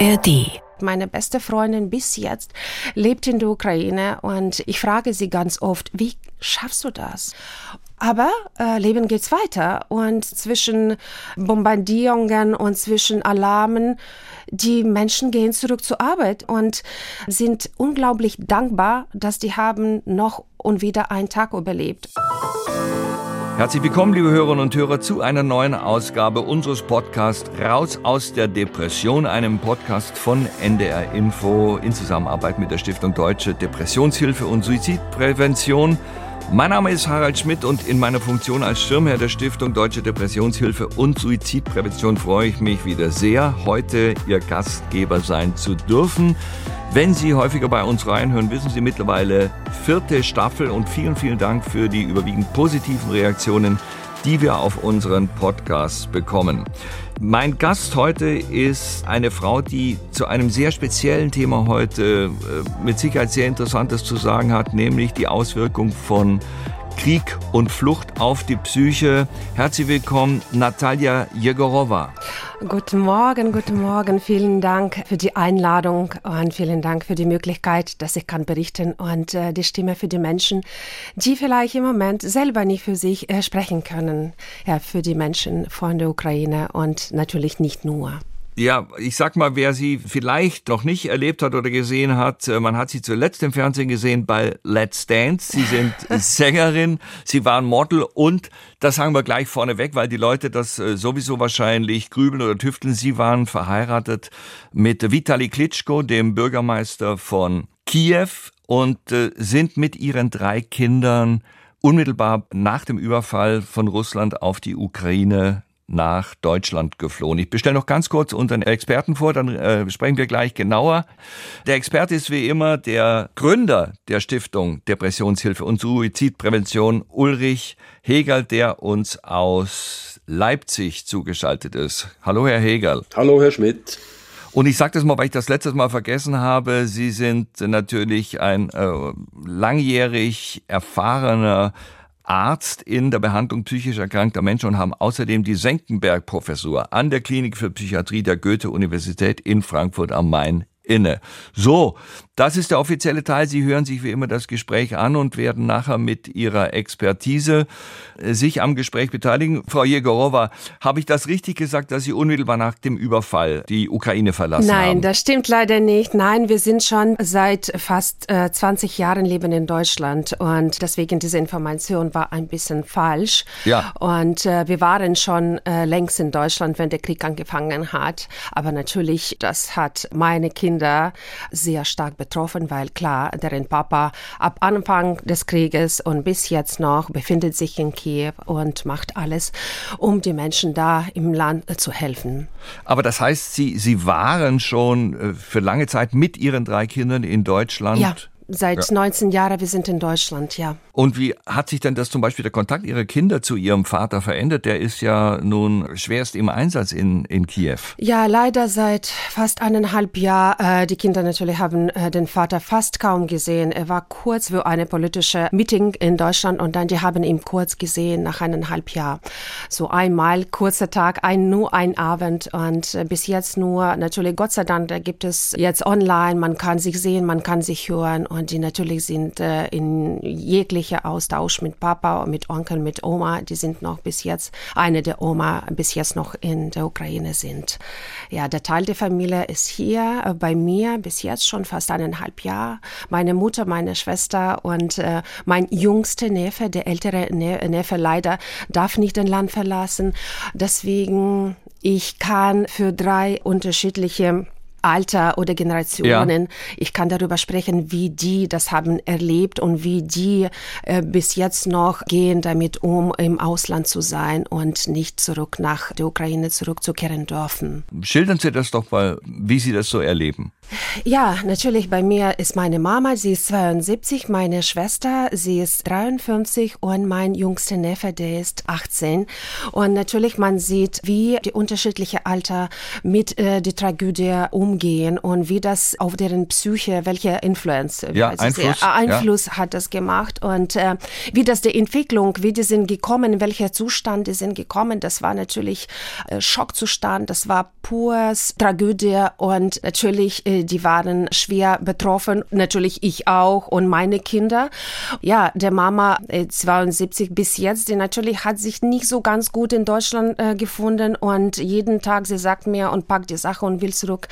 ARD. Meine beste Freundin bis jetzt lebt in der Ukraine und ich frage sie ganz oft, wie schaffst du das? Aber äh, Leben geht's weiter und zwischen Bombardierungen und zwischen Alarmen, die Menschen gehen zurück zur Arbeit und sind unglaublich dankbar, dass die haben noch und wieder einen Tag überlebt. Herzlich willkommen, liebe Hörerinnen und Hörer, zu einer neuen Ausgabe unseres Podcasts Raus aus der Depression, einem Podcast von NDR Info in Zusammenarbeit mit der Stiftung Deutsche Depressionshilfe und Suizidprävention. Mein Name ist Harald Schmidt und in meiner Funktion als Schirmherr der Stiftung Deutsche Depressionshilfe und Suizidprävention freue ich mich wieder sehr, heute Ihr Gastgeber sein zu dürfen. Wenn Sie häufiger bei uns reinhören, wissen Sie mittlerweile vierte Staffel und vielen, vielen Dank für die überwiegend positiven Reaktionen, die wir auf unseren Podcast bekommen. Mein Gast heute ist eine Frau, die zu einem sehr speziellen Thema heute äh, mit Sicherheit sehr Interessantes zu sagen hat, nämlich die Auswirkung von Krieg und Flucht auf die Psyche. Herzlich willkommen, Natalia Jegorova. Guten Morgen, guten Morgen. Vielen Dank für die Einladung und vielen Dank für die Möglichkeit, dass ich kann berichten und äh, die Stimme für die Menschen, die vielleicht im Moment selber nicht für sich äh, sprechen können. Ja, für die Menschen von der Ukraine und natürlich nicht nur. Ja, ich sag mal, wer sie vielleicht noch nicht erlebt hat oder gesehen hat, äh, man hat sie zuletzt im Fernsehen gesehen bei Let's Dance. Sie sind Sängerin, sie waren Model und das sagen wir gleich vorneweg, weil die Leute das äh, sowieso wahrscheinlich grübeln oder tüfteln. Sie waren verheiratet mit Vitali Klitschko, dem Bürgermeister von Kiew und äh, sind mit ihren drei Kindern unmittelbar nach dem Überfall von Russland auf die Ukraine nach Deutschland geflohen. Ich bestelle noch ganz kurz unseren Experten vor, dann äh, sprechen wir gleich genauer. Der Experte ist wie immer der Gründer der Stiftung Depressionshilfe und Suizidprävention, Ulrich Hegel, der uns aus Leipzig zugeschaltet ist. Hallo, Herr Hegel. Hallo, Herr Schmidt. Und ich sage das mal, weil ich das letztes Mal vergessen habe. Sie sind natürlich ein äh, langjährig erfahrener Arzt in der Behandlung psychisch erkrankter Menschen und haben außerdem die Senckenberg-Professur an der Klinik für Psychiatrie der Goethe-Universität in Frankfurt am Main inne. So, das ist der offizielle Teil. Sie hören sich wie immer das Gespräch an und werden nachher mit Ihrer Expertise äh, sich am Gespräch beteiligen. Frau Jegorova, habe ich das richtig gesagt, dass Sie unmittelbar nach dem Überfall die Ukraine verlassen Nein, haben? Nein, das stimmt leider nicht. Nein, wir sind schon seit fast äh, 20 Jahren leben in Deutschland und deswegen diese Information war ein bisschen falsch. Ja. Und äh, wir waren schon äh, längst in Deutschland, wenn der Krieg angefangen hat. Aber natürlich, das hat meine Kinder sehr stark betroffen, weil klar, deren Papa ab Anfang des Krieges und bis jetzt noch befindet sich in Kiew und macht alles, um die Menschen da im Land zu helfen. Aber das heißt, Sie, Sie waren schon äh, für lange Zeit mit Ihren drei Kindern in Deutschland? Ja. Seit ja. 19 Jahren, wir sind in Deutschland, ja. Und wie hat sich denn das zum Beispiel der Kontakt Ihrer Kinder zu Ihrem Vater verändert? Der ist ja nun schwerst im Einsatz in, in Kiew. Ja, leider seit fast eineinhalb Jahren. Äh, die Kinder natürlich haben äh, den Vater fast kaum gesehen. Er war kurz für eine politische Meeting in Deutschland und dann die haben ihn kurz gesehen nach eineinhalb Jahren. So einmal, kurzer Tag, ein, nur ein Abend und äh, bis jetzt nur, natürlich Gott sei Dank, da gibt es jetzt online, man kann sich sehen, man kann sich hören und die natürlich sind äh, in jeglicher Austausch mit Papa, mit Onkel, mit Oma. Die sind noch bis jetzt, eine der Oma bis jetzt noch in der Ukraine sind. Ja, der Teil der Familie ist hier äh, bei mir bis jetzt schon fast eineinhalb Jahre. Meine Mutter, meine Schwester und äh, mein jüngster Neffe, der ältere Neffe leider, darf nicht den Land verlassen. Deswegen, ich kann für drei unterschiedliche Alter oder Generationen. Ja. Ich kann darüber sprechen, wie die das haben erlebt und wie die äh, bis jetzt noch gehen damit um, im Ausland zu sein und nicht zurück nach der Ukraine zurückzukehren dürfen. Schildern Sie das doch mal, wie Sie das so erleben. Ja, natürlich. Bei mir ist meine Mama, sie ist 72, meine Schwester, sie ist 53 und mein jüngster Neffe, der ist 18. Und natürlich, man sieht, wie die unterschiedliche Alter mit äh, der Tragödie umgehen umgehen und wie das auf deren Psyche, welche Influence, ja, Einfluss, sehr, Einfluss ja. hat das gemacht und äh, wie das die Entwicklung, wie die sind gekommen, in welcher Zustand die sind gekommen, das war natürlich äh, Schockzustand, das war pures Tragödie und natürlich, äh, die waren schwer betroffen, natürlich ich auch und meine Kinder. Ja, der Mama äh, 72 bis jetzt, die natürlich hat sich nicht so ganz gut in Deutschland äh, gefunden und jeden Tag, sie sagt mir und packt die Sache und will zurück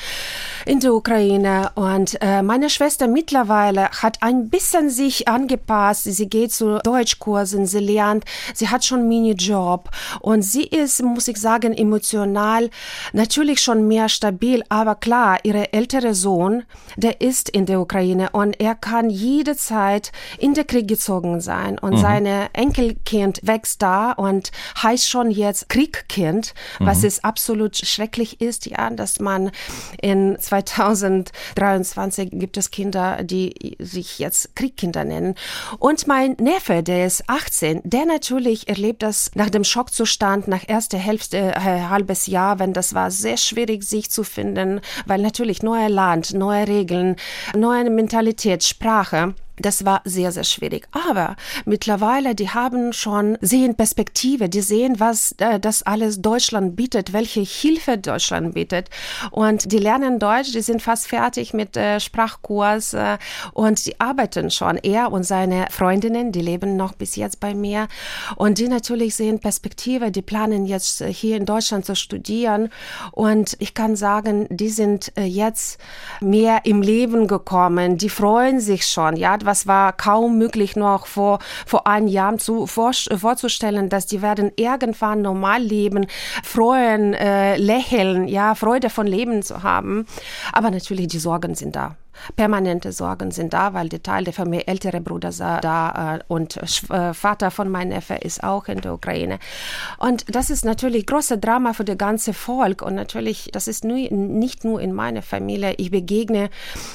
in die Ukraine. Und äh, meine Schwester mittlerweile hat ein bisschen sich angepasst. Sie geht zu Deutschkursen, sie lernt, sie hat schon Minijob und sie ist, muss ich sagen, emotional natürlich schon mehr stabil. Aber klar, ihre ältere Sohn, der ist in der Ukraine und er kann jede Zeit in den Krieg gezogen sein und mhm. seine Enkelkind wächst da und heißt schon jetzt Kriegkind, mhm. was es absolut schrecklich ist, ja, dass man in 2023 gibt es Kinder, die sich jetzt Kriegkinder nennen. Und mein Neffe, der ist 18, der natürlich erlebt das nach dem Schockzustand, nach erster Hälfte, äh, halbes Jahr, wenn das war sehr schwierig, sich zu finden, weil natürlich neuer Land, neue Regeln, neue Mentalität, Sprache. Das war sehr, sehr schwierig. Aber mittlerweile, die haben schon, sehen Perspektive, die sehen, was äh, das alles Deutschland bietet, welche Hilfe Deutschland bietet. Und die lernen Deutsch, die sind fast fertig mit äh, Sprachkurs äh, und die arbeiten schon. Er und seine Freundinnen, die leben noch bis jetzt bei mir. Und die natürlich sehen Perspektive, die planen jetzt äh, hier in Deutschland zu studieren. Und ich kann sagen, die sind äh, jetzt mehr im Leben gekommen. Die freuen sich schon, ja was war kaum möglich noch vor, vor ein Jahr zu, vor, vorzustellen, dass die werden irgendwann normal leben, freuen, äh, lächeln, ja, Freude von Leben zu haben. Aber natürlich, die Sorgen sind da permanente Sorgen sind da, weil der Teil der Familie, ältere Bruder da äh, und äh, Vater von meinem Neffe ist auch in der Ukraine. Und das ist natürlich große Drama für das ganze Volk und natürlich, das ist nur, nicht nur in meiner Familie. Ich begegne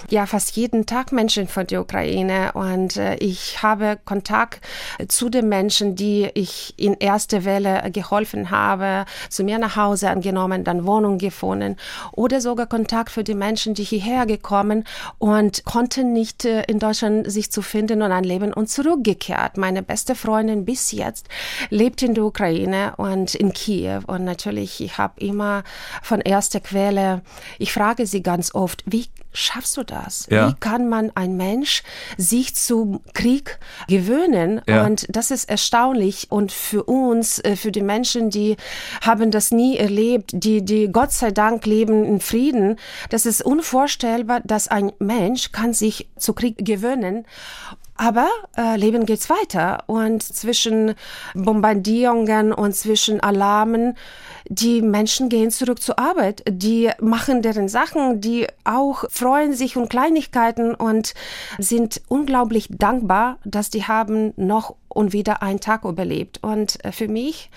ja fast jeden Tag Menschen von der Ukraine und äh, ich habe Kontakt zu den Menschen, die ich in erster Welle geholfen habe, zu mir nach Hause angenommen, dann Wohnung gefunden oder sogar Kontakt für die Menschen, die hierher gekommen und konnte nicht äh, in Deutschland sich zu finden und ein Leben und zurückgekehrt. Meine beste Freundin bis jetzt lebt in der Ukraine und in Kiew und natürlich, ich habe immer von erster Quelle, ich frage sie ganz oft, wie schaffst du das? Ja. Wie kann man ein Mensch sich zum Krieg gewöhnen? Ja. Und das ist erstaunlich. Und für uns, äh, für die Menschen, die haben das nie erlebt, die, die Gott sei Dank leben in Frieden, das ist unvorstellbar, dass ein Mensch kann sich zu Krieg gewöhnen. Aber äh, Leben geht's weiter und zwischen Bombardierungen und zwischen Alarmen die Menschen gehen zurück zur Arbeit, die machen deren Sachen, die auch freuen sich um Kleinigkeiten und sind unglaublich dankbar, dass die haben noch und wieder einen Tag überlebt. Und äh, für mich,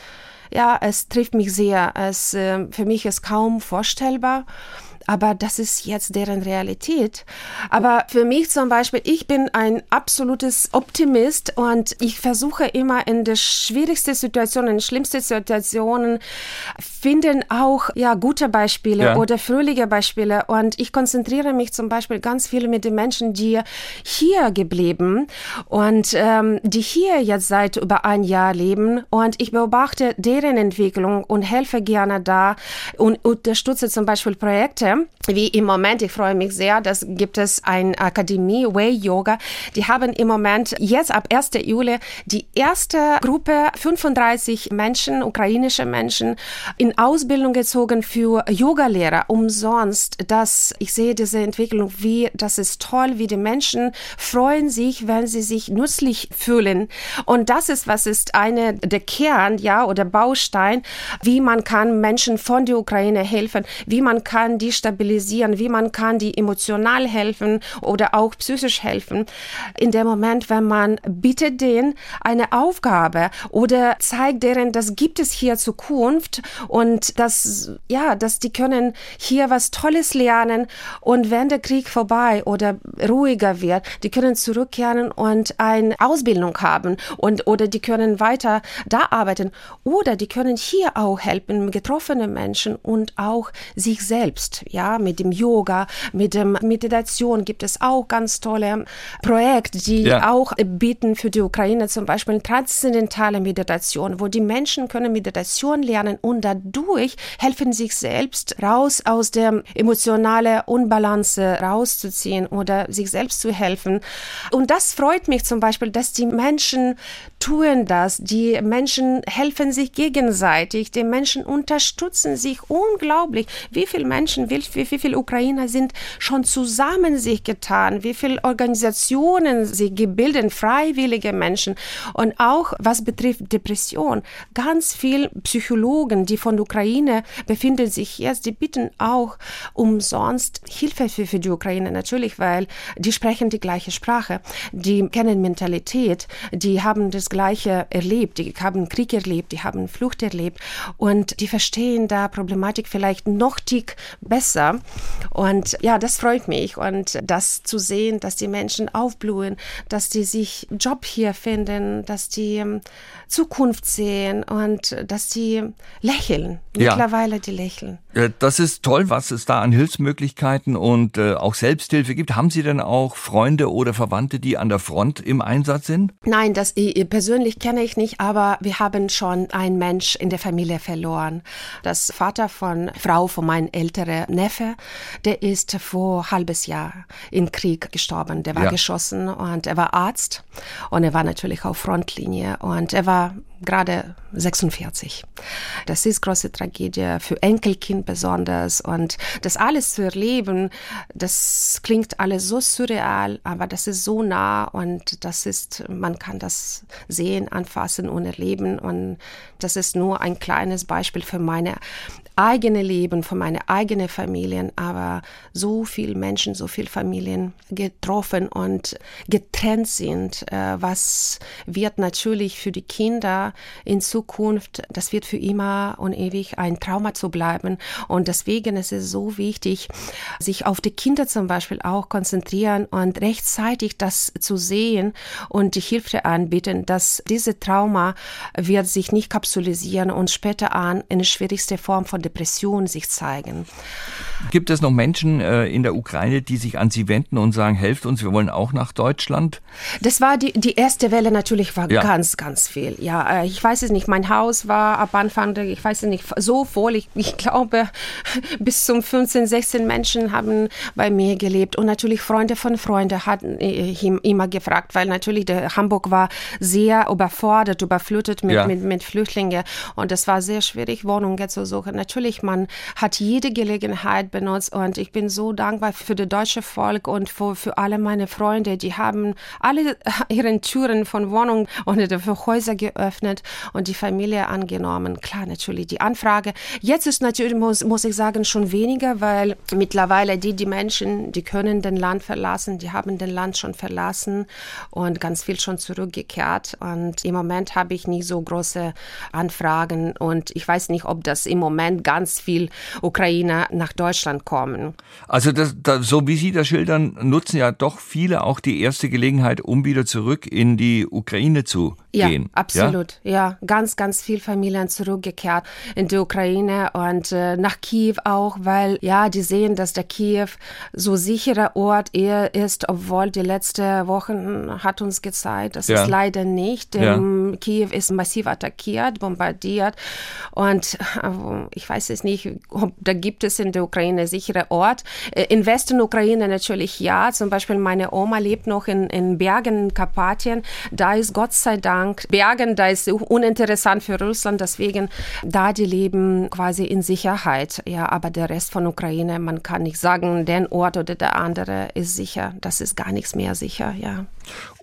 ja, es trifft mich sehr. Es, äh, für mich ist kaum vorstellbar aber das ist jetzt deren Realität. Aber für mich zum Beispiel, ich bin ein absolutes Optimist und ich versuche immer in der schwierigsten Situation, in schlimmsten Situationen, finden auch ja gute Beispiele ja. oder fröhliche Beispiele und ich konzentriere mich zum Beispiel ganz viel mit den Menschen, die hier geblieben und ähm, die hier jetzt seit über ein Jahr leben und ich beobachte deren Entwicklung und helfe gerne da und unterstütze zum Beispiel Projekte wie im Moment, ich freue mich sehr, das gibt es eine Akademie, Way Yoga. Die haben im Moment jetzt ab 1. Juli die erste Gruppe 35 Menschen, ukrainische Menschen, in Ausbildung gezogen für Yogalehrer umsonst. Das, ich sehe diese Entwicklung, wie, das ist toll, wie die Menschen freuen sich, wenn sie sich nützlich fühlen. Und das ist, was ist eine der Kern, ja, oder Baustein, wie man kann Menschen von der Ukraine helfen, wie man kann die stabilisieren, wie man kann die emotional helfen oder auch psychisch helfen. In dem Moment, wenn man bietet denen eine Aufgabe oder zeigt deren, das gibt es hier Zukunft und das, ja, dass die können hier was Tolles lernen und wenn der Krieg vorbei oder ruhiger wird, die können zurückkehren und eine Ausbildung haben und oder die können weiter da arbeiten oder die können hier auch helfen, getroffene Menschen und auch sich selbst ja, mit dem Yoga, mit dem Meditation gibt es auch ganz tolle Projekte, die ja. auch bieten für die Ukraine zum Beispiel transzendentale Meditation, wo die Menschen können Meditation lernen und dadurch helfen sich selbst raus aus der emotionalen Unbalance rauszuziehen oder sich selbst zu helfen. Und das freut mich zum Beispiel, dass die Menschen tun das, die Menschen helfen sich gegenseitig, die Menschen unterstützen sich unglaublich. Wie viele Menschen, wie, wie, wie viele Ukrainer sind schon zusammen sich getan, wie viele Organisationen sie gebildet, freiwillige Menschen. Und auch was betrifft Depression, ganz viele Psychologen, die von der Ukraine befinden sich jetzt, die bitten auch umsonst Hilfe für, für die Ukraine, natürlich, weil die sprechen die gleiche Sprache, die kennen Mentalität, die haben das Gleiche erlebt, die haben Krieg erlebt, die haben Flucht erlebt. Und die verstehen da Problematik vielleicht noch tick besser. Und ja, das freut mich und das zu sehen, dass die Menschen aufblühen, dass die sich Job hier finden, dass die ähm, Zukunft sehen und dass die lächeln. Ja. Mittlerweile die lächeln. Das ist toll, was es da an Hilfsmöglichkeiten und äh, auch Selbsthilfe gibt. Haben Sie denn auch Freunde oder Verwandte, die an der Front im Einsatz sind? Nein, das persönlich kenne ich nicht, aber wir haben schon einen Mensch in der Familie verloren. Das Vater von Frau von meinem älteren Neffe, der ist vor halbes Jahr im Krieg gestorben. Der war ja. geschossen und er war Arzt und er war natürlich auf Frontlinie und er war gerade 46. Das ist große Tragödie für Enkelkind besonders und das alles zu erleben, das klingt alles so surreal, aber das ist so nah und das ist, man kann das sehen, anfassen und erleben und das ist nur ein kleines Beispiel für meine eigene Leben, für meine eigene Familien, aber so viele Menschen, so viele Familien getroffen und getrennt sind, äh, was wird natürlich für die Kinder in Zukunft, das wird für immer und ewig ein Trauma zu bleiben. Und deswegen ist es so wichtig, sich auf die Kinder zum Beispiel auch konzentrieren und rechtzeitig das zu sehen und die Hilfe anbieten, dass diese Trauma wird sich nicht kapsulisieren und später an eine schwierigste Form von Depression sich zeigen. Gibt es noch Menschen äh, in der Ukraine, die sich an Sie wenden und sagen, helft uns, wir wollen auch nach Deutschland? Das war die, die erste Welle natürlich war ja. ganz, ganz viel. Ja, äh, ich weiß es nicht, mein Haus war ab Anfang, ich weiß es nicht, so voll. Ich, ich glaube, bis zum 15, 16 Menschen haben bei mir gelebt. Und natürlich Freunde von Freunden hatten äh, immer gefragt, weil natürlich der Hamburg war sehr überfordert, überflutet mit, ja. mit, mit Flüchtlingen. Und es war sehr schwierig, Wohnungen zu suchen. Natürlich, man hat jede Gelegenheit benutzt und ich bin so dankbar für das deutsche Volk und für, für alle meine Freunde. Die haben alle ihren Türen von Wohnungen und für Häuser geöffnet und die Familie angenommen. Klar, natürlich die Anfrage. Jetzt ist natürlich, muss, muss ich sagen, schon weniger, weil mittlerweile die, die Menschen, die können den Land verlassen, die haben den Land schon verlassen und ganz viel schon zurückgekehrt. Und im Moment habe ich nicht so große Anfragen und ich weiß nicht, ob das im Moment ganz viel Ukrainer nach Deutschland kommen. Also das, das, so wie Sie das schildern, nutzen ja doch viele auch die erste Gelegenheit, um wieder zurück in die Ukraine zu ja, gehen. Absolut, ja? ja, ganz, ganz viel Familien zurückgekehrt in die Ukraine und äh, nach Kiew auch, weil ja, die sehen, dass der Kiew so sicherer Ort eher ist, obwohl die letzte Wochen hat uns gezeigt, das ja. ist leider nicht. Ja. Ähm, Kiew ist massiv attackiert, bombardiert und äh, ich weiß es nicht, ob da gibt es in der Ukraine sichere Ort. Äh, in Westen Ukraine natürlich ja, zum Beispiel meine Oma lebt noch in, in Bergen, in Karpatien, da ist Gott sei Dank. Bergen, da ist uninteressant für Russland, deswegen da die leben quasi in Sicherheit. Ja, aber der Rest von Ukraine, man kann nicht sagen, der Ort oder der andere ist sicher. Das ist gar nichts mehr sicher, ja.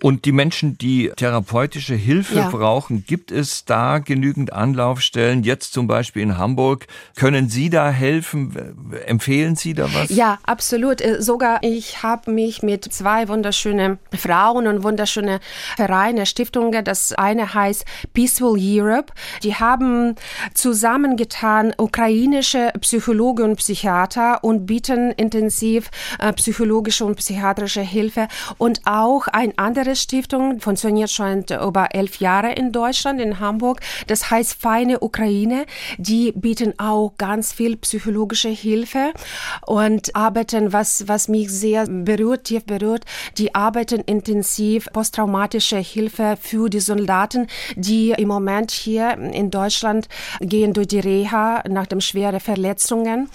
Und die Menschen, die therapeutische Hilfe ja. brauchen, gibt es da genügend Anlaufstellen? Jetzt zum Beispiel in Hamburg. Können Sie da helfen? Empfehlen Sie da was? Ja, absolut. Äh, sogar ich habe mich mit zwei wunderschönen Frauen und wunderschöne Vereine, Stiftungen, das eine heißt Peaceful Europe. Die haben zusammengetan ukrainische Psychologen und Psychiater und bieten intensiv äh, psychologische und psychiatrische Hilfe und auch ein andere Stiftung, funktioniert schon über elf Jahre in Deutschland, in Hamburg. Das heißt Feine Ukraine. Die bieten auch ganz viel psychologische Hilfe und arbeiten, was, was mich sehr berührt, tief berührt, die arbeiten intensiv posttraumatische Hilfe für die Soldaten, die im Moment hier in Deutschland gehen durch die Reha nach dem schweren Verletzungen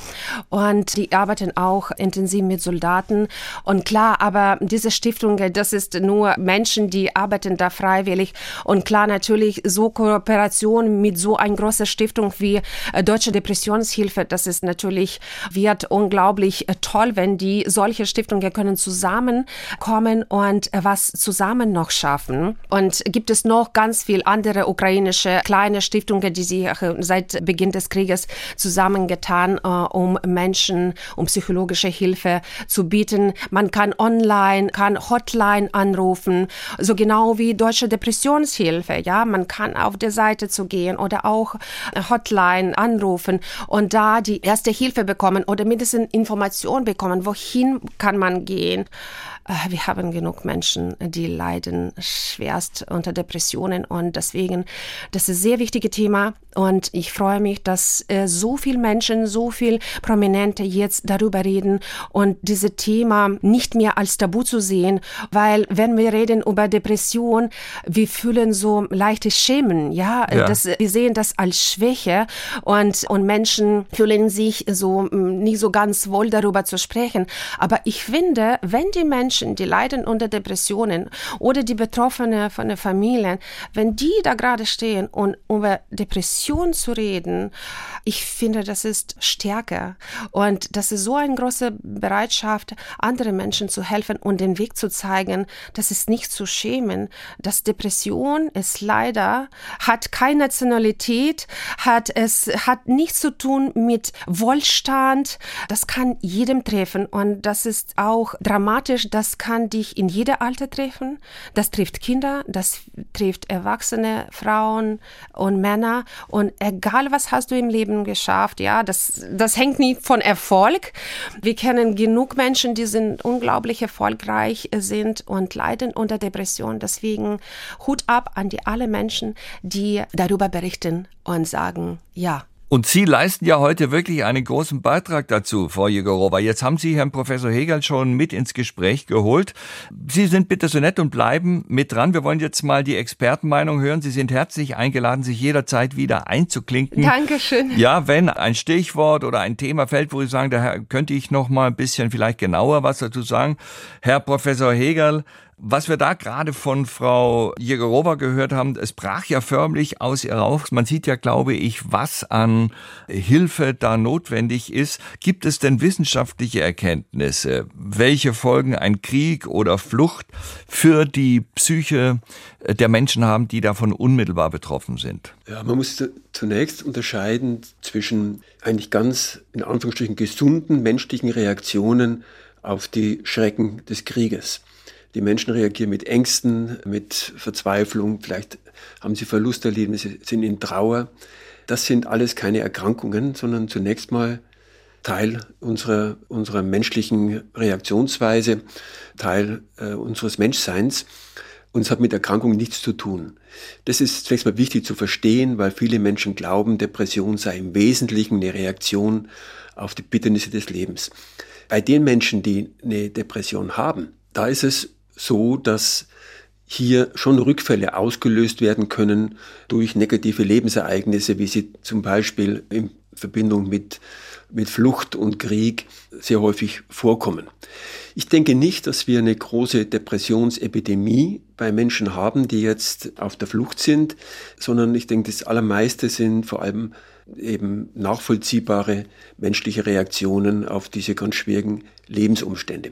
und die arbeiten auch intensiv mit Soldaten und klar, aber diese Stiftung, das ist nur Menschen, die arbeiten da freiwillig und klar natürlich so Kooperation mit so einer großen Stiftung wie äh, Deutsche Depressionshilfe, das ist natürlich wird unglaublich äh, toll, wenn die solche Stiftungen können zusammenkommen und äh, was zusammen noch schaffen. Und gibt es noch ganz viel andere ukrainische kleine Stiftungen, die sich seit Beginn des Krieges zusammengetan, um Menschen, um psychologische Hilfe zu bieten. Man kann online, kann Hotline anrufen, so genau wie Deutsche Depressionshilfe. Ja, man kann auf der Seite zu gehen oder auch Hotline anrufen und da die erste Hilfe bekommen oder mindestens Information bekommen, wohin kann man gehen. Äh, wir haben genug Menschen, die leiden schwerst unter Depressionen und deswegen, das ist ein sehr wichtiges Thema und ich freue mich, dass äh, so viele Menschen, so viel Prominente jetzt darüber reden und dieses Thema nicht mehr als Tabu zu sehen, weil wenn wir reden über Depression, wir fühlen so leichtes Schämen, ja, ja. Das, wir sehen das als Schwäche und, und Menschen fühlen sich so mm, nicht so ganz wohl darüber zu sprechen. Aber ich finde, wenn die Menschen, die leiden unter Depressionen oder die Betroffenen von den Familien, wenn die da gerade stehen und über Depression zu reden, ich finde, das ist Stärke. Und das ist so eine große Bereitschaft, andere Menschen zu helfen und den Weg zu zeigen, das ist nicht zu schämen, dass Depression ist leider, hat keine Nationalität, hat es hat nichts zu tun mit Wohlstand, das kann jedem treffen und das ist auch dramatisch, das kann dich in jeder Alter treffen, das trifft Kinder, das trifft Erwachsene, Frauen und Männer und egal was hast du im Leben geschafft. Ja, das, das hängt nie von Erfolg. Wir kennen genug Menschen, die sind unglaublich erfolgreich sind und leiden unter Depression. Deswegen Hut ab an die alle Menschen, die darüber berichten und sagen, ja, und Sie leisten ja heute wirklich einen großen Beitrag dazu, Frau Jegorowa. Jetzt haben Sie Herrn Professor Hegel schon mit ins Gespräch geholt. Sie sind bitte so nett und bleiben mit dran. Wir wollen jetzt mal die Expertenmeinung hören. Sie sind herzlich eingeladen, sich jederzeit wieder einzuklinken. Dankeschön. Ja, wenn ein Stichwort oder ein Thema fällt, wo Sie sagen, da könnte ich noch mal ein bisschen vielleicht genauer was dazu sagen. Herr Professor Hegel, was wir da gerade von Frau Jägerova gehört haben, es brach ja förmlich aus ihr raus. Man sieht ja, glaube ich, was an Hilfe da notwendig ist. Gibt es denn wissenschaftliche Erkenntnisse, welche Folgen ein Krieg oder Flucht für die Psyche der Menschen haben, die davon unmittelbar betroffen sind? Ja, man muss zunächst unterscheiden zwischen eigentlich ganz in Anführungsstrichen gesunden menschlichen Reaktionen auf die Schrecken des Krieges. Die Menschen reagieren mit Ängsten, mit Verzweiflung, vielleicht haben sie Verlust erleben, sie sind in Trauer. Das sind alles keine Erkrankungen, sondern zunächst mal Teil unserer, unserer menschlichen Reaktionsweise, Teil äh, unseres Menschseins. Und es hat mit Erkrankungen nichts zu tun. Das ist zunächst mal wichtig zu verstehen, weil viele Menschen glauben, Depression sei im Wesentlichen eine Reaktion auf die Bitternisse des Lebens. Bei den Menschen, die eine Depression haben, da ist es so, dass hier schon Rückfälle ausgelöst werden können durch negative Lebensereignisse, wie sie zum Beispiel in Verbindung mit, mit Flucht und Krieg sehr häufig vorkommen. Ich denke nicht, dass wir eine große Depressionsepidemie bei Menschen haben, die jetzt auf der Flucht sind, sondern ich denke, das Allermeiste sind vor allem eben nachvollziehbare menschliche Reaktionen auf diese ganz schwierigen Lebensumstände.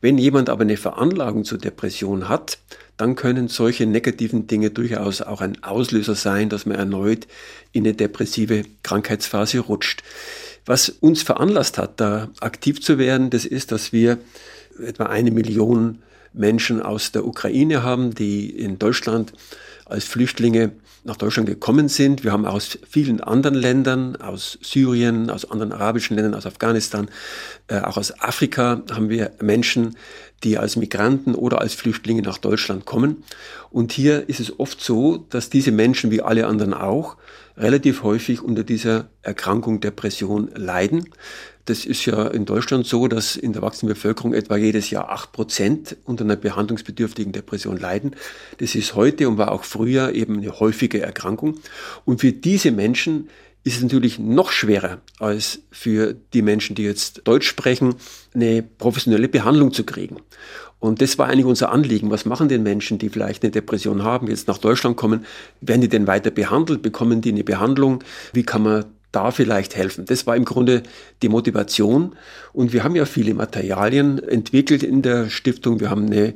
Wenn jemand aber eine Veranlagung zur Depression hat, dann können solche negativen Dinge durchaus auch ein Auslöser sein, dass man erneut in eine depressive Krankheitsphase rutscht. Was uns veranlasst hat, da aktiv zu werden, das ist, dass wir etwa eine Million Menschen aus der Ukraine haben, die in Deutschland als Flüchtlinge nach Deutschland gekommen sind. Wir haben aus vielen anderen Ländern, aus Syrien, aus anderen arabischen Ländern, aus Afghanistan, äh, auch aus Afrika haben wir Menschen, die als Migranten oder als Flüchtlinge nach Deutschland kommen. Und hier ist es oft so, dass diese Menschen wie alle anderen auch relativ häufig unter dieser Erkrankung Depression leiden. Das ist ja in Deutschland so, dass in der wachsenden Bevölkerung etwa jedes Jahr acht Prozent unter einer behandlungsbedürftigen Depression leiden. Das ist heute und war auch früher eben eine häufige Erkrankung. Und für diese Menschen ist es natürlich noch schwerer als für die Menschen, die jetzt Deutsch sprechen, eine professionelle Behandlung zu kriegen. Und das war eigentlich unser Anliegen. Was machen denn Menschen, die vielleicht eine Depression haben, jetzt nach Deutschland kommen? Werden die denn weiter behandelt? Bekommen die eine Behandlung? Wie kann man da vielleicht helfen? Das war im Grunde die Motivation. Und wir haben ja viele Materialien entwickelt in der Stiftung. Wir haben eine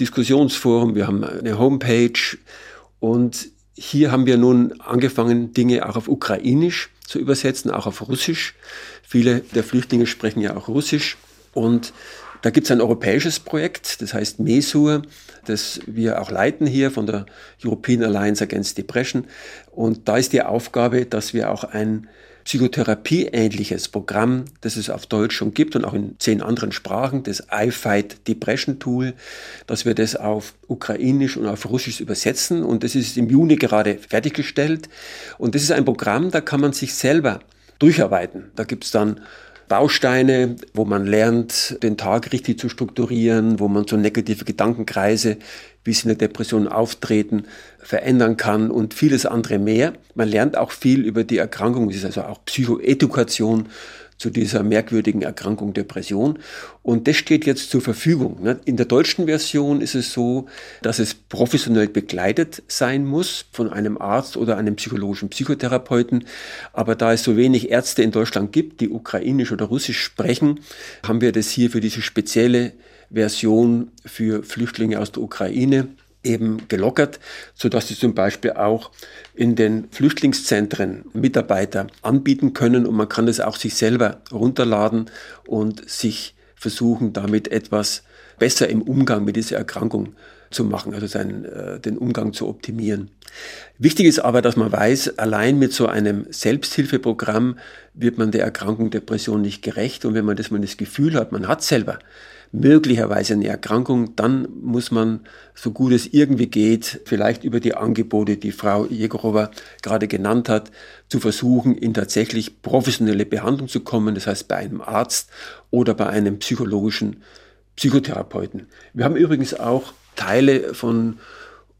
Diskussionsforum, wir haben eine Homepage und hier haben wir nun angefangen, Dinge auch auf Ukrainisch zu übersetzen, auch auf Russisch. Viele der Flüchtlinge sprechen ja auch Russisch. Und da gibt es ein europäisches Projekt, das heißt MESUR, das wir auch leiten hier von der European Alliance Against Depression. Und da ist die Aufgabe, dass wir auch ein Psychotherapie-ähnliches Programm, das es auf Deutsch schon gibt und auch in zehn anderen Sprachen, das iFight Depression Tool, dass wir das auf Ukrainisch und auf Russisch übersetzen. Und das ist im Juni gerade fertiggestellt. Und das ist ein Programm, da kann man sich selber durcharbeiten. Da gibt es dann Bausteine, wo man lernt, den Tag richtig zu strukturieren, wo man so negative Gedankenkreise, wie sie in der Depression auftreten, verändern kann und vieles andere mehr. Man lernt auch viel über die Erkrankung, es ist also auch Psychoedukation zu dieser merkwürdigen Erkrankung Depression. Und das steht jetzt zur Verfügung. Ne? In der deutschen Version ist es so, dass es professionell begleitet sein muss von einem Arzt oder einem psychologischen Psychotherapeuten. Aber da es so wenig Ärzte in Deutschland gibt, die ukrainisch oder russisch sprechen, haben wir das hier für diese spezielle Version für Flüchtlinge aus der Ukraine eben gelockert, so dass sie zum Beispiel auch in den Flüchtlingszentren Mitarbeiter anbieten können und man kann es auch sich selber runterladen und sich versuchen, damit etwas besser im Umgang mit dieser Erkrankung zu machen, also seinen, äh, den Umgang zu optimieren. Wichtig ist aber, dass man weiß, allein mit so einem Selbsthilfeprogramm wird man der Erkrankung Depression nicht gerecht. Und wenn man das mal das Gefühl hat, man hat selber möglicherweise eine Erkrankung, dann muss man, so gut es irgendwie geht, vielleicht über die Angebote, die Frau Jegorova gerade genannt hat, zu versuchen, in tatsächlich professionelle Behandlung zu kommen, das heißt bei einem Arzt oder bei einem psychologischen Psychotherapeuten. Wir haben übrigens auch Teile von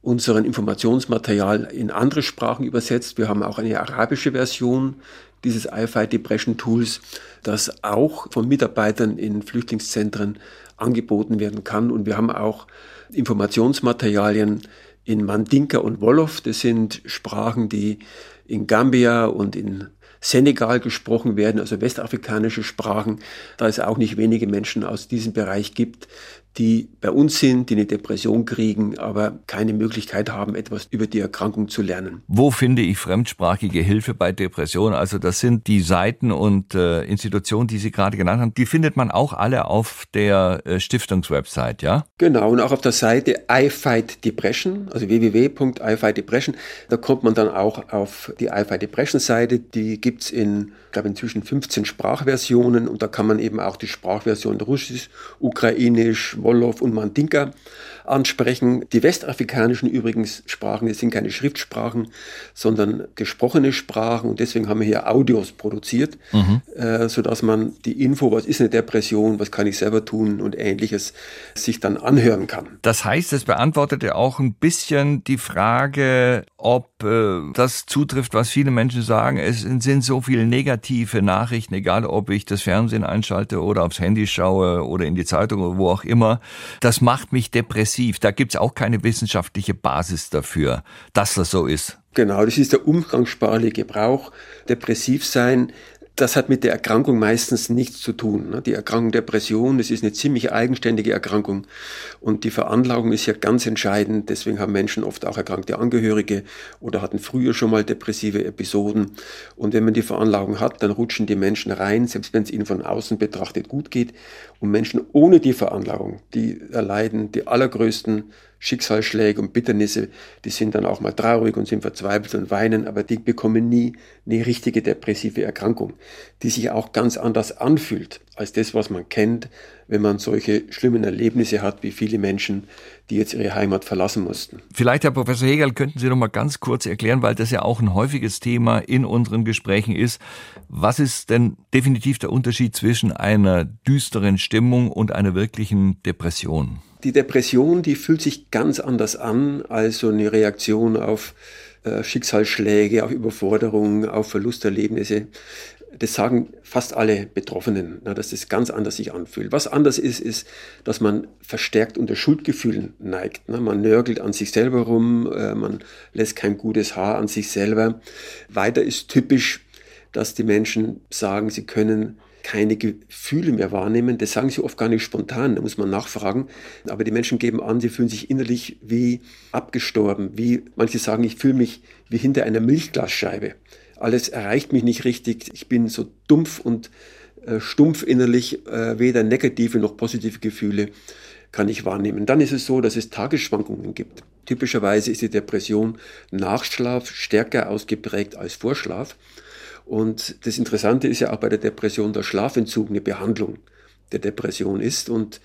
unseren Informationsmaterial in andere Sprachen übersetzt. Wir haben auch eine arabische Version dieses IFI Depression Tools, das auch von Mitarbeitern in Flüchtlingszentren angeboten werden kann. Und wir haben auch Informationsmaterialien in Mandinka und Wolof. Das sind Sprachen, die in Gambia und in Senegal gesprochen werden, also westafrikanische Sprachen, da es auch nicht wenige Menschen aus diesem Bereich gibt, die bei uns sind, die eine Depression kriegen, aber keine Möglichkeit haben, etwas über die Erkrankung zu lernen. Wo finde ich fremdsprachige Hilfe bei Depressionen? Also das sind die Seiten und äh, Institutionen, die Sie gerade genannt haben. Die findet man auch alle auf der äh, Stiftungswebsite, ja? Genau, und auch auf der Seite iFight Depression, also www.ifightdepression. Da kommt man dann auch auf die iFight Depression Seite. Die gibt's in, ich glaube, inzwischen 15 Sprachversionen und da kann man eben auch die Sprachversion Russisch, Ukrainisch, Wolof und Mandinka ansprechen. Die westafrikanischen übrigens Sprachen, das sind keine Schriftsprachen, sondern gesprochene Sprachen und deswegen haben wir hier Audios produziert, mhm. äh, sodass man die Info, was ist eine Depression, was kann ich selber tun und ähnliches, sich dann anhören kann. Das heißt, es beantwortet ja auch ein bisschen die Frage, ob äh, das zutrifft, was viele Menschen sagen. Es sind so viele negative Nachrichten, egal ob ich das Fernsehen einschalte oder aufs Handy schaue oder in die Zeitung oder wo auch immer. Das macht mich depressiv. Da gibt's auch keine wissenschaftliche Basis dafür, dass das so ist. Genau, das ist der umgangssprachliche Gebrauch. Depressiv sein das hat mit der Erkrankung meistens nichts zu tun. Ne? Die Erkrankung Depression, das ist eine ziemlich eigenständige Erkrankung und die Veranlagung ist ja ganz entscheidend. Deswegen haben Menschen oft auch erkrankte Angehörige oder hatten früher schon mal depressive Episoden. Und wenn man die Veranlagung hat, dann rutschen die Menschen rein, selbst wenn es ihnen von außen betrachtet gut geht. Und Menschen ohne die Veranlagung, die erleiden die allergrößten Schicksalsschläge und Bitternisse, die sind dann auch mal traurig und sind verzweifelt und weinen, aber die bekommen nie eine richtige depressive Erkrankung, die sich auch ganz anders anfühlt als das, was man kennt, wenn man solche schlimmen Erlebnisse hat, wie viele Menschen, die jetzt ihre Heimat verlassen mussten. Vielleicht, Herr Professor Hegel, könnten Sie noch mal ganz kurz erklären, weil das ja auch ein häufiges Thema in unseren Gesprächen ist. Was ist denn definitiv der Unterschied zwischen einer düsteren Stimmung und einer wirklichen Depression? Die Depression, die fühlt sich ganz anders an als so eine Reaktion auf äh, Schicksalsschläge, auf Überforderungen, auf Verlusterlebnisse. Das sagen fast alle Betroffenen, na, dass das ganz anders sich anfühlt. Was anders ist, ist, dass man verstärkt unter Schuldgefühlen neigt. Na, man nörgelt an sich selber rum, äh, man lässt kein gutes Haar an sich selber. Weiter ist typisch, dass die Menschen sagen, sie können keine Gefühle mehr wahrnehmen. Das sagen sie oft gar nicht spontan, da muss man nachfragen. Aber die Menschen geben an, sie fühlen sich innerlich wie abgestorben, wie manche sagen, ich fühle mich wie hinter einer Milchglasscheibe. Alles erreicht mich nicht richtig, ich bin so dumpf und äh, stumpf innerlich, äh, weder negative noch positive Gefühle kann ich wahrnehmen. Dann ist es so, dass es Tagesschwankungen gibt. Typischerweise ist die Depression nach Schlaf stärker ausgeprägt als Vorschlaf. Und das Interessante ist ja auch bei der Depression, dass Schlafentzug eine Behandlung der Depression ist. Und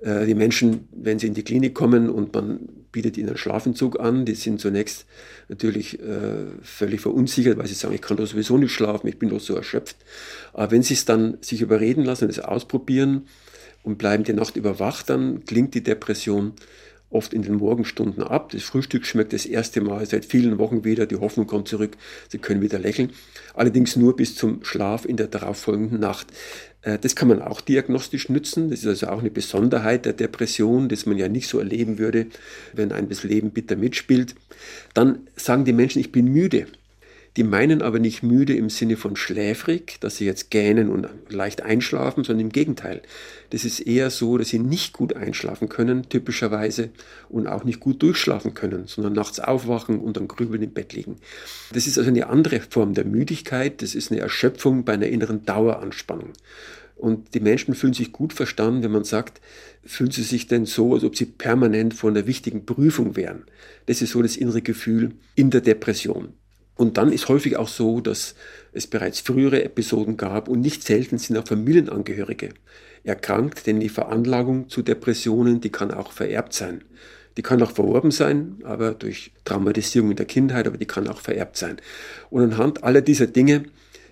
äh, die Menschen, wenn sie in die Klinik kommen und man bietet ihnen einen Schlafentzug an, die sind zunächst natürlich äh, völlig verunsichert, weil sie sagen, ich kann doch sowieso nicht schlafen, ich bin doch so erschöpft. Aber wenn sie es dann sich überreden lassen und es ausprobieren und bleiben die Nacht über wach, dann klingt die Depression oft in den Morgenstunden ab. Das Frühstück schmeckt das erste Mal seit vielen Wochen wieder. Die Hoffnung kommt zurück. Sie können wieder lächeln. Allerdings nur bis zum Schlaf in der darauffolgenden Nacht. Äh, das kann man auch diagnostisch nützen. Das ist also auch eine Besonderheit der Depression, das man ja nicht so erleben würde, wenn ein das Leben bitter mitspielt. Dann sagen die Menschen, ich bin müde. Die meinen aber nicht müde im Sinne von schläfrig, dass sie jetzt gähnen und leicht einschlafen, sondern im Gegenteil. Das ist eher so, dass sie nicht gut einschlafen können, typischerweise, und auch nicht gut durchschlafen können, sondern nachts aufwachen und dann grübeln im Bett liegen. Das ist also eine andere Form der Müdigkeit. Das ist eine Erschöpfung bei einer inneren Daueranspannung. Und die Menschen fühlen sich gut verstanden, wenn man sagt, fühlen sie sich denn so, als ob sie permanent vor einer wichtigen Prüfung wären. Das ist so das innere Gefühl in der Depression. Und dann ist häufig auch so, dass es bereits frühere Episoden gab und nicht selten sind auch Familienangehörige erkrankt, denn die Veranlagung zu Depressionen, die kann auch vererbt sein. Die kann auch verorben sein, aber durch Traumatisierung in der Kindheit, aber die kann auch vererbt sein. Und anhand aller dieser Dinge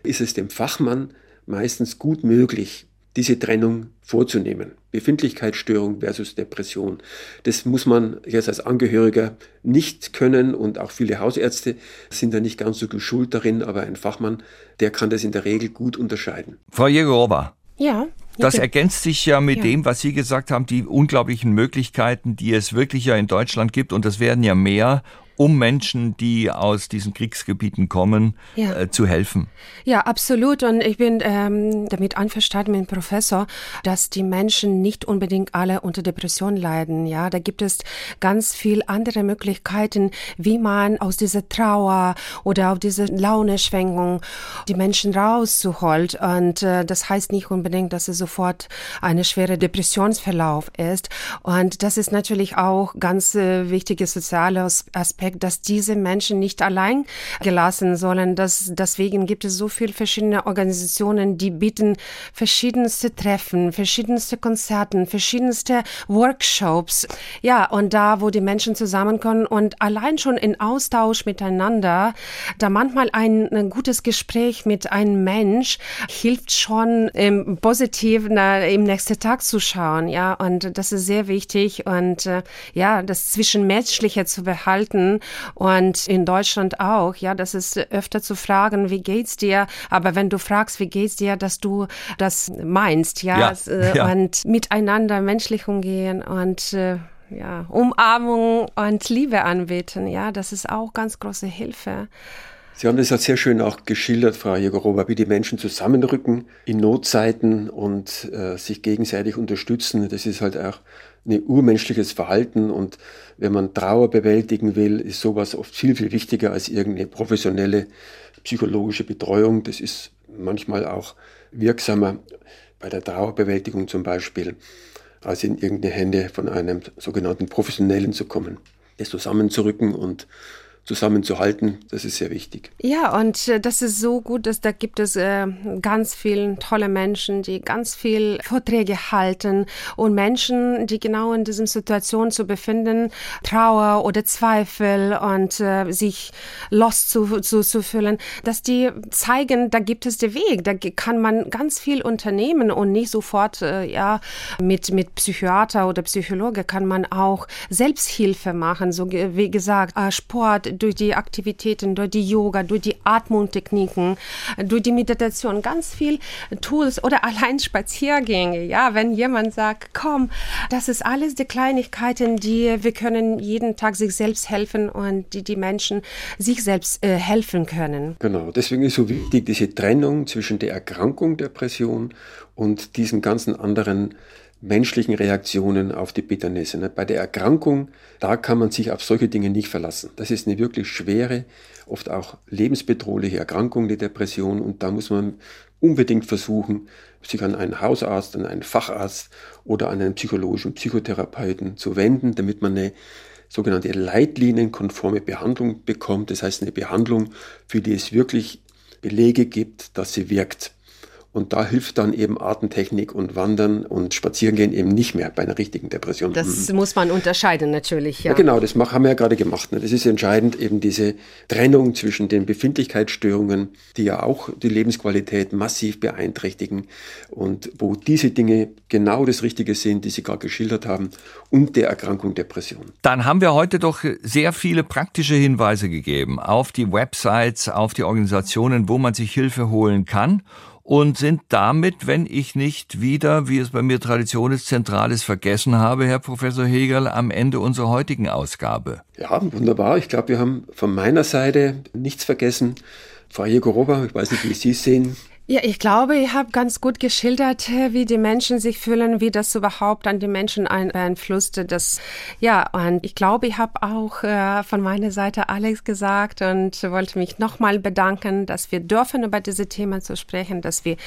ist es dem Fachmann meistens gut möglich, diese Trennung vorzunehmen. Befindlichkeitsstörung versus Depression. Das muss man jetzt als Angehöriger nicht können und auch viele Hausärzte sind da nicht ganz so geschult darin, aber ein Fachmann, der kann das in der Regel gut unterscheiden. Frau Jägerowa. Ja. Das ergänzt sich ja mit ja. dem, was Sie gesagt haben, die unglaublichen Möglichkeiten, die es wirklich ja in Deutschland gibt, und das werden ja mehr, um Menschen, die aus diesen Kriegsgebieten kommen, ja. äh, zu helfen. Ja, absolut. Und ich bin ähm, damit einverstanden mit dem Professor, dass die Menschen nicht unbedingt alle unter Depression leiden. Ja, da gibt es ganz viel andere Möglichkeiten, wie man aus dieser Trauer oder auf diese Launeschwenkung die Menschen rauszuholt. Und äh, das heißt nicht unbedingt, dass es sofort eine schwere Depressionsverlauf ist. Und das ist natürlich auch ganz äh, wichtiges soziales Aspekt Aspekt, dass diese Menschen nicht allein gelassen sollen. Dass, deswegen gibt es so viele verschiedene Organisationen, die bieten verschiedenste Treffen, verschiedenste Konzerten, verschiedenste Workshops. Ja, und da, wo die Menschen zusammenkommen und allein schon in Austausch miteinander, da manchmal ein, ein gutes Gespräch mit einem Mensch hilft schon im Positiven im nächsten Tag zu schauen. Ja, und das ist sehr wichtig und äh, ja, das Zwischenmenschliche zu behalten und in Deutschland auch. Ja, das ist öfter zu fragen, wie geht's dir? Aber wenn du fragst, wie geht's dir, dass du das meinst, ja, ja, äh, ja. und miteinander menschlich umgehen und äh, ja, Umarmung und Liebe anbeten, ja, das ist auch ganz große Hilfe. Sie haben das ja sehr schön auch geschildert, Frau Jegorowa, wie die Menschen zusammenrücken in Notzeiten und äh, sich gegenseitig unterstützen. Das ist halt auch ein urmenschliches Verhalten und wenn man Trauer bewältigen will, ist sowas oft viel, viel wichtiger als irgendeine professionelle psychologische Betreuung. Das ist manchmal auch wirksamer bei der Trauerbewältigung zum Beispiel. als in irgendeine Hände von einem sogenannten Professionellen zu kommen. Es zusammenzurücken und zusammenzuhalten, das ist sehr wichtig. Ja, und äh, das ist so gut, dass da gibt es äh, ganz viele tolle Menschen, die ganz viel Vorträge halten und Menschen, die genau in diesem Situation zu befinden, Trauer oder Zweifel und äh, sich lost zu, zu, zu fühlen, dass die zeigen, da gibt es den Weg, da kann man ganz viel unternehmen und nicht sofort, äh, ja, mit, mit Psychiater oder Psychologe kann man auch Selbsthilfe machen, so wie gesagt, äh, Sport, durch die Aktivitäten, durch die Yoga, durch die Atmungtechniken, durch die Meditation, ganz viel Tools oder allein Spaziergänge. Ja, wenn jemand sagt, komm, das ist alles die Kleinigkeiten, die wir können jeden Tag sich selbst helfen und die die Menschen sich selbst äh, helfen können. Genau, deswegen ist so wichtig diese Trennung zwischen der Erkrankung Depression und diesen ganzen anderen menschlichen Reaktionen auf die Bitternisse. Bei der Erkrankung, da kann man sich auf solche Dinge nicht verlassen. Das ist eine wirklich schwere, oft auch lebensbedrohliche Erkrankung, die Depression. Und da muss man unbedingt versuchen, sich an einen Hausarzt, an einen Facharzt oder an einen psychologischen Psychotherapeuten zu wenden, damit man eine sogenannte leitlinienkonforme Behandlung bekommt. Das heißt eine Behandlung, für die es wirklich Belege gibt, dass sie wirkt. Und da hilft dann eben Atemtechnik und Wandern und Spazierengehen eben nicht mehr bei einer richtigen Depression. Das mhm. muss man unterscheiden natürlich, ja. ja genau, das haben wir ja gerade gemacht. Ne? Das ist entscheidend, eben diese Trennung zwischen den Befindlichkeitsstörungen, die ja auch die Lebensqualität massiv beeinträchtigen und wo diese Dinge genau das Richtige sind, die Sie gerade geschildert haben, und der Erkrankung Depression. Dann haben wir heute doch sehr viele praktische Hinweise gegeben auf die Websites, auf die Organisationen, wo man sich Hilfe holen kann und sind damit, wenn ich nicht wieder, wie es bei mir Tradition ist, Zentrales vergessen habe, Herr Professor Hegel, am Ende unserer heutigen Ausgabe. Ja, wunderbar. Ich glaube, wir haben von meiner Seite nichts vergessen. Frau Jegorowa, ich weiß nicht, wie Sie es sehen. Ja, ich glaube, ich habe ganz gut geschildert, äh, wie die Menschen sich fühlen, wie das überhaupt an die Menschen beeinflusst. Das, ja, und ich glaube, ich habe auch äh, von meiner Seite alles gesagt und wollte mich nochmal bedanken, dass wir dürfen über diese Themen zu sprechen, dass wir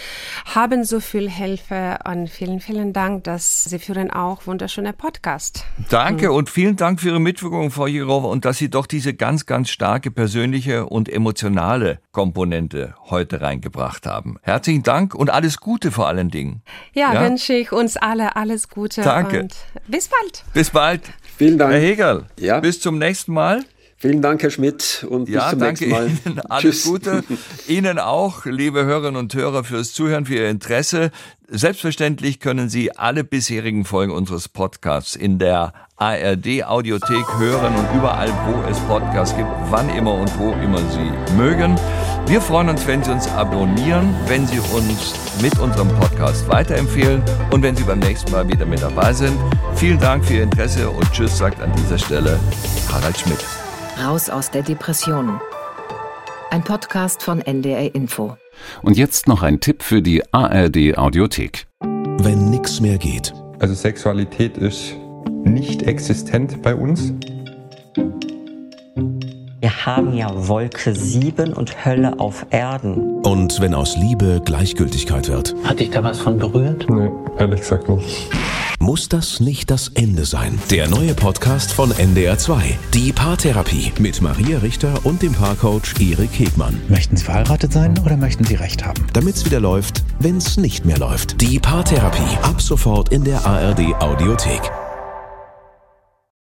haben so viel Hilfe und vielen, vielen Dank, dass Sie führen auch wunderschöne Podcast. Danke mhm. und vielen Dank für Ihre Mitwirkung, Frau Jirova, und dass Sie doch diese ganz, ganz starke persönliche und emotionale Komponente heute reingebracht haben haben. Herzlichen Dank und alles Gute vor allen Dingen. Ja, ja? wünsche ich uns alle alles Gute. Danke. Und bis bald. Bis bald. Vielen Dank. Herr Hegel, ja. bis zum nächsten Mal. Vielen Dank, Herr Schmidt, und ja, bis zum danke nächsten Mal. Ihnen. Alles Tschüss. Gute. Ihnen auch, liebe Hörerinnen und Hörer, fürs Zuhören, für Ihr Interesse. Selbstverständlich können Sie alle bisherigen Folgen unseres Podcasts in der ARD Audiothek hören und überall, wo es Podcasts gibt, wann immer und wo immer Sie mögen. Wir freuen uns, wenn Sie uns abonnieren, wenn Sie uns mit unserem Podcast weiterempfehlen und wenn Sie beim nächsten Mal wieder mit dabei sind. Vielen Dank für Ihr Interesse und Tschüss, sagt an dieser Stelle Harald Schmidt. Raus aus der Depression. Ein Podcast von NDR Info. Und jetzt noch ein Tipp für die ARD Audiothek. Wenn nichts mehr geht. Also Sexualität ist nicht existent bei uns. Wir haben ja Wolke 7 und Hölle auf Erden. Und wenn aus Liebe Gleichgültigkeit wird. Hat dich da was von berührt? Nee, ehrlich gesagt nicht. Muss das nicht das Ende sein? Der neue Podcast von NDR2. Die Paartherapie mit Maria Richter und dem Paarcoach Erik Hegmann. Möchten Sie verheiratet sein oder möchten Sie Recht haben? Damit's wieder läuft, wenn's nicht mehr läuft. Die Paartherapie. Ab sofort in der ARD Audiothek.